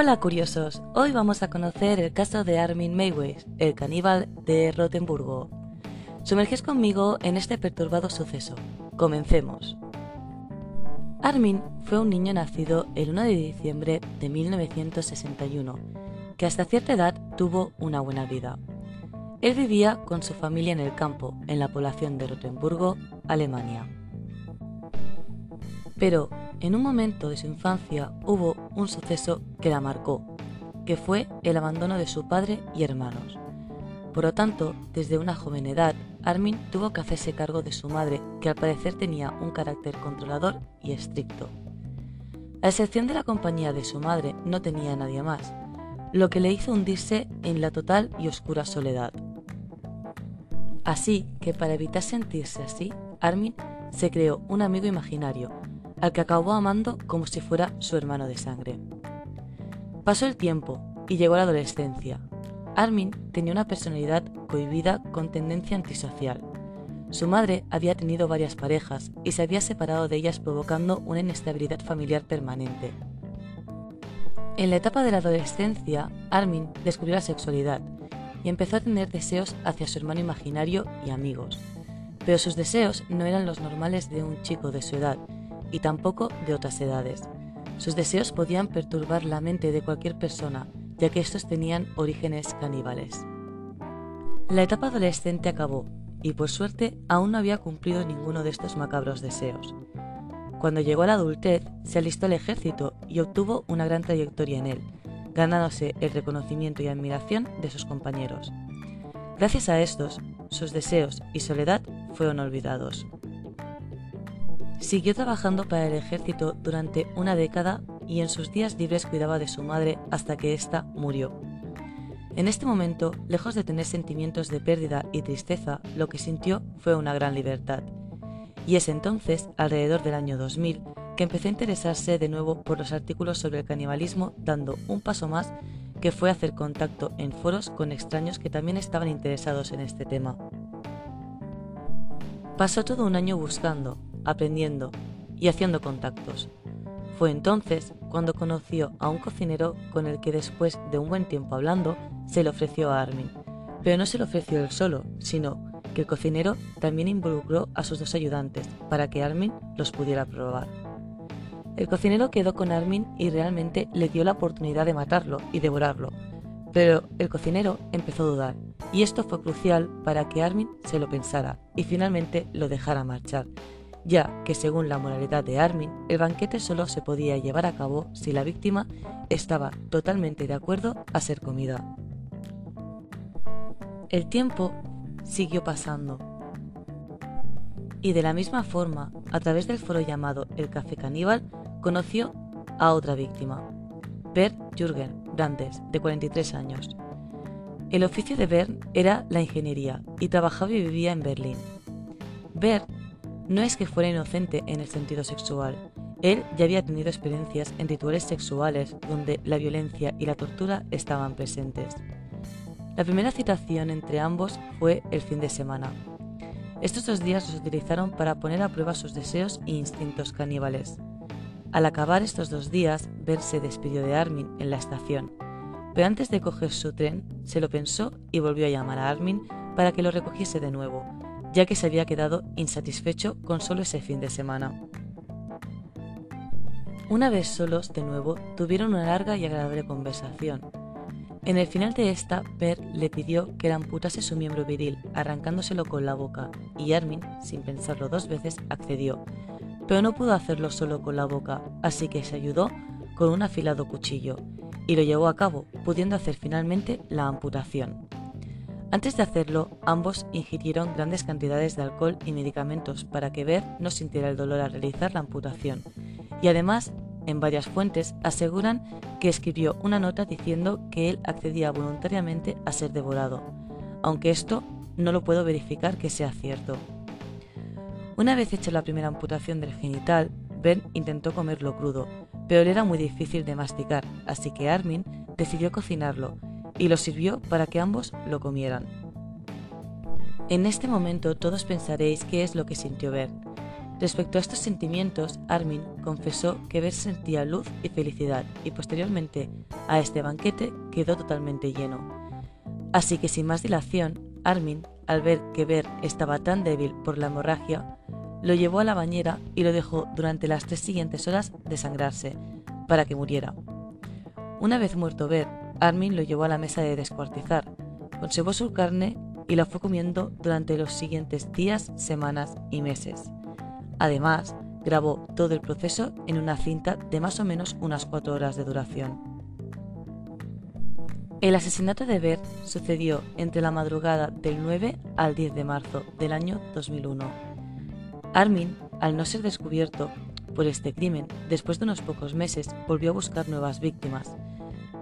Hola curiosos, hoy vamos a conocer el caso de Armin Mayweather, el caníbal de Rotenburgo. Sumergís conmigo en este perturbado suceso. Comencemos. Armin fue un niño nacido el 1 de diciembre de 1961, que hasta cierta edad tuvo una buena vida. Él vivía con su familia en el campo, en la población de Rotenburgo, Alemania. Pero en un momento de su infancia hubo un suceso que la marcó, que fue el abandono de su padre y hermanos. Por lo tanto, desde una joven edad, Armin tuvo que hacerse cargo de su madre, que al parecer tenía un carácter controlador y estricto. A excepción de la compañía de su madre, no tenía nadie más, lo que le hizo hundirse en la total y oscura soledad. Así que para evitar sentirse así, Armin se creó un amigo imaginario, al que acabó amando como si fuera su hermano de sangre. Pasó el tiempo y llegó la adolescencia. Armin tenía una personalidad cohibida con tendencia antisocial. Su madre había tenido varias parejas y se había separado de ellas provocando una inestabilidad familiar permanente. En la etapa de la adolescencia, Armin descubrió la sexualidad y empezó a tener deseos hacia su hermano imaginario y amigos. Pero sus deseos no eran los normales de un chico de su edad, y tampoco de otras edades. Sus deseos podían perturbar la mente de cualquier persona, ya que estos tenían orígenes caníbales. La etapa adolescente acabó, y por suerte aún no había cumplido ninguno de estos macabros deseos. Cuando llegó a la adultez, se alistó al ejército y obtuvo una gran trayectoria en él, ganándose el reconocimiento y admiración de sus compañeros. Gracias a estos, sus deseos y soledad fueron olvidados. Siguió trabajando para el ejército durante una década y en sus días libres cuidaba de su madre hasta que ésta murió. En este momento, lejos de tener sentimientos de pérdida y tristeza, lo que sintió fue una gran libertad. Y es entonces, alrededor del año 2000, que empezó a interesarse de nuevo por los artículos sobre el canibalismo, dando un paso más que fue hacer contacto en foros con extraños que también estaban interesados en este tema. Pasó todo un año buscando, aprendiendo y haciendo contactos. Fue entonces cuando conoció a un cocinero con el que después de un buen tiempo hablando se le ofreció a Armin. Pero no se lo ofreció él solo, sino que el cocinero también involucró a sus dos ayudantes para que Armin los pudiera probar. El cocinero quedó con Armin y realmente le dio la oportunidad de matarlo y devorarlo, pero el cocinero empezó a dudar, y esto fue crucial para que Armin se lo pensara y finalmente lo dejara marchar, ya que según la moralidad de Armin, el banquete solo se podía llevar a cabo si la víctima estaba totalmente de acuerdo a ser comida. El tiempo siguió pasando. Y de la misma forma, a través del foro llamado El Café Caníbal, conoció a otra víctima, Bert Jürgen Brandes, de 43 años. El oficio de Bert era la ingeniería y trabajaba y vivía en Berlín. Bert no es que fuera inocente en el sentido sexual. Él ya había tenido experiencias en rituales sexuales donde la violencia y la tortura estaban presentes. La primera citación entre ambos fue el fin de semana. Estos dos días los utilizaron para poner a prueba sus deseos e instintos caníbales. Al acabar estos dos días, Bert se despidió de Armin en la estación, pero antes de coger su tren, se lo pensó y volvió a llamar a Armin para que lo recogiese de nuevo, ya que se había quedado insatisfecho con solo ese fin de semana. Una vez solos de nuevo, tuvieron una larga y agradable conversación. En el final de esta, Bert le pidió que le amputase su miembro viril, arrancándoselo con la boca, y Armin, sin pensarlo dos veces, accedió. Pero no pudo hacerlo solo con la boca, así que se ayudó con un afilado cuchillo, y lo llevó a cabo, pudiendo hacer finalmente la amputación. Antes de hacerlo, ambos ingirieron grandes cantidades de alcohol y medicamentos para que Bert no sintiera el dolor al realizar la amputación. Y además, en varias fuentes aseguran que escribió una nota diciendo que él accedía voluntariamente a ser devorado, aunque esto no lo puedo verificar que sea cierto. Una vez hecha la primera amputación del genital, Ben intentó comerlo crudo, pero le era muy difícil de masticar, así que Armin decidió cocinarlo y lo sirvió para que ambos lo comieran. En este momento todos pensaréis qué es lo que sintió Bert. Respecto a estos sentimientos, Armin confesó que Ver sentía luz y felicidad y posteriormente a este banquete quedó totalmente lleno. Así que sin más dilación, Armin, al ver que Ver estaba tan débil por la hemorragia, lo llevó a la bañera y lo dejó durante las tres siguientes horas desangrarse, para que muriera. Una vez muerto Ver, Armin lo llevó a la mesa de descuartizar, conservó su carne y la fue comiendo durante los siguientes días, semanas y meses. Además, grabó todo el proceso en una cinta de más o menos unas cuatro horas de duración. El asesinato de Bert sucedió entre la madrugada del 9 al 10 de marzo del año 2001. Armin, al no ser descubierto por este crimen, después de unos pocos meses volvió a buscar nuevas víctimas,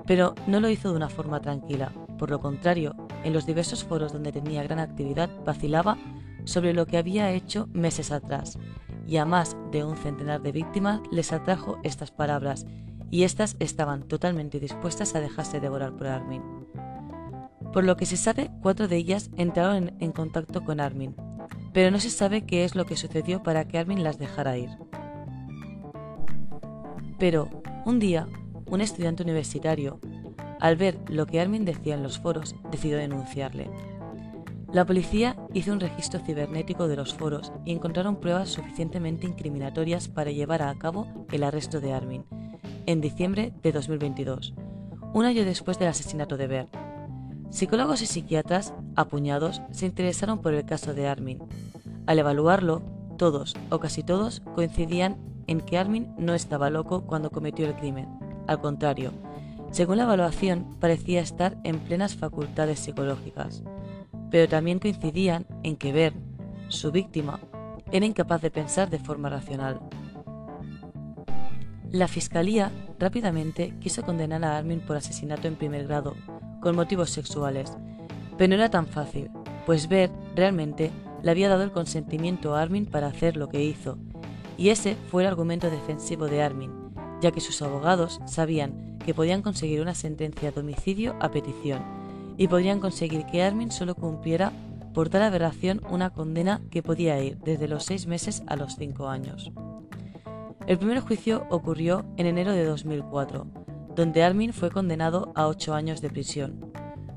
pero no lo hizo de una forma tranquila. Por lo contrario, en los diversos foros donde tenía gran actividad vacilaba sobre lo que había hecho meses atrás y a más de un centenar de víctimas les atrajo estas palabras, y éstas estaban totalmente dispuestas a dejarse devorar por Armin. Por lo que se sabe, cuatro de ellas entraron en, contacto con Armin, pero no se sabe qué es lo que sucedió para que Armin las dejara ir. Pero, un día, un estudiante universitario, al ver lo que Armin decía en los foros, decidió denunciarle. La policía hizo un registro cibernético de los foros y encontraron pruebas suficientemente incriminatorias para llevar a cabo el arresto de Armin, en diciembre de 2022, un año después del asesinato de Bert. Psicólogos y psiquiatras, apuñados, se interesaron por el caso de Armin. Al evaluarlo, todos o casi todos coincidían en que Armin no estaba loco cuando cometió el crimen. Al contrario, según la evaluación, parecía estar en plenas facultades psicológicas pero también coincidían en que Bern, su víctima, era incapaz de pensar de forma racional. La fiscalía rápidamente quiso condenar a Armin por asesinato en primer grado, con motivos sexuales, pero no era tan fácil, pues Bert realmente le había dado el consentimiento a Armin para hacer lo que hizo, y ese fue el argumento defensivo de Armin, ya que sus abogados sabían que podían conseguir una sentencia de homicidio a petición, y podrían conseguir que Armin solo cumpliera por tal aberración una condena que podía ir desde los seis meses a los cinco años. El primer juicio ocurrió en enero de 2004, donde Armin fue condenado a ocho años de prisión.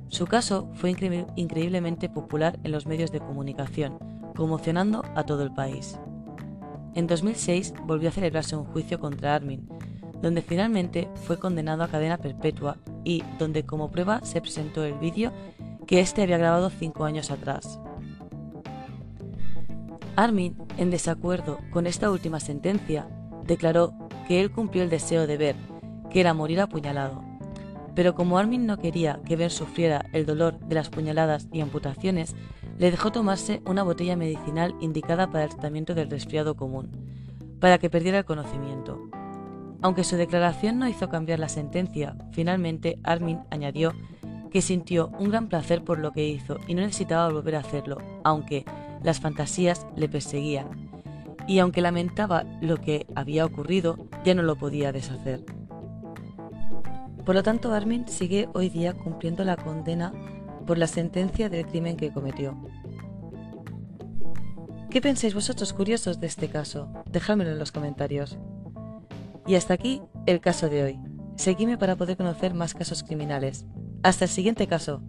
Su caso fue increíblemente popular en los medios de comunicación, conmocionando a todo el país. En 2006 volvió a celebrarse un juicio contra Armin, donde finalmente fue condenado a cadena perpetua y donde como prueba se presentó el vídeo que éste había grabado cinco años atrás. Armin, en desacuerdo con esta última sentencia, declaró que él cumplió el deseo de ver, que era morir apuñalado. Pero como Armin no quería que Ver sufriera el dolor de las puñaladas y amputaciones, le dejó tomarse una botella medicinal indicada para el tratamiento del resfriado común, para que perdiera el conocimiento. Aunque su declaración no hizo cambiar la sentencia, finalmente Armin añadió que sintió un gran placer por lo que hizo y no necesitaba volver a hacerlo, aunque las fantasías le perseguían. Y aunque lamentaba lo que había ocurrido, ya no lo podía deshacer. Por lo tanto, Armin sigue hoy día cumpliendo la condena por la sentencia del crimen que cometió. ¿Qué pensáis vosotros curiosos de este caso? Dejádmelo en los comentarios. Y hasta aquí el caso de hoy. Seguime para poder conocer más casos criminales. Hasta el siguiente caso.